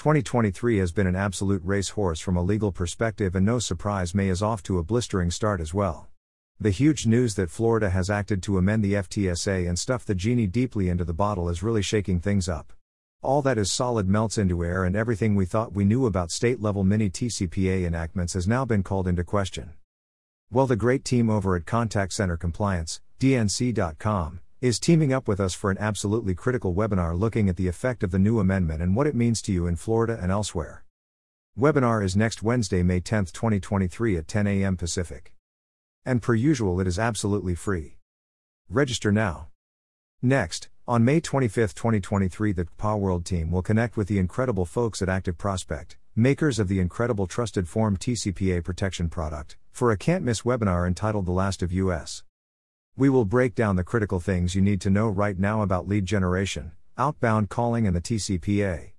2023 has been an absolute racehorse from a legal perspective, and no surprise, May is off to a blistering start as well. The huge news that Florida has acted to amend the FTSA and stuff the genie deeply into the bottle is really shaking things up. All that is solid melts into air, and everything we thought we knew about state level mini TCPA enactments has now been called into question. Well, the great team over at Contact Center Compliance, DNC.com, is teaming up with us for an absolutely critical webinar looking at the effect of the new amendment and what it means to you in Florida and elsewhere. Webinar is next Wednesday, May 10, 2023 at 10 a.m. Pacific. And per usual, it is absolutely free. Register now. Next, on May 25, 2023, the PA World team will connect with the incredible folks at ActiveProspect, makers of the incredible TrustedForm TCPA protection product, for a can't miss webinar entitled The Last of US. We will break down the critical things you need to know right now about lead generation, outbound calling, and the TCPA.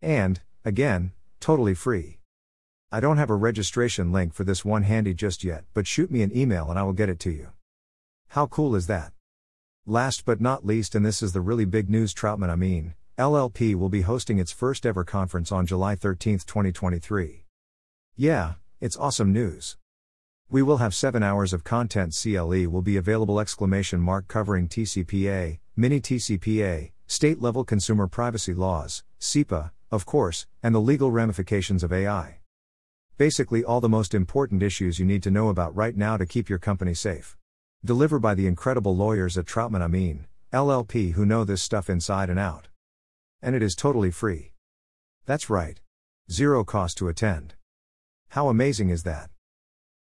And, again, totally free. I don't have a registration link for this one handy just yet, but shoot me an email and I will get it to you. How cool is that? Last but not least, and this is the really big news Troutman Amin, LLP will be hosting its first ever conference on July 13, 2023. Yeah, it's awesome news. We will have 7 hours of content CLE will be available exclamation mark covering TCPA, mini TCPA, state level consumer privacy laws, CIPA, of course, and the legal ramifications of AI. Basically all the most important issues you need to know about right now to keep your company safe. Delivered by the incredible lawyers at Troutman Amin, LLP who know this stuff inside and out. And it is totally free. That's right. Zero cost to attend. How amazing is that?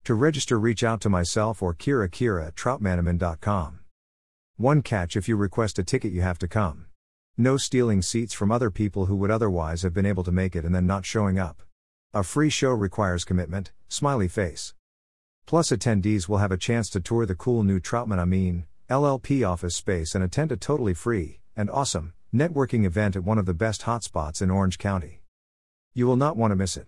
To register, reach out to myself or Kira Kira at troutmanamin.com. One catch if you request a ticket, you have to come. No stealing seats from other people who would otherwise have been able to make it and then not showing up. A free show requires commitment, smiley face. Plus, attendees will have a chance to tour the cool new Troutman Amin, LLP office space and attend a totally free and awesome networking event at one of the best hotspots in Orange County. You will not want to miss it.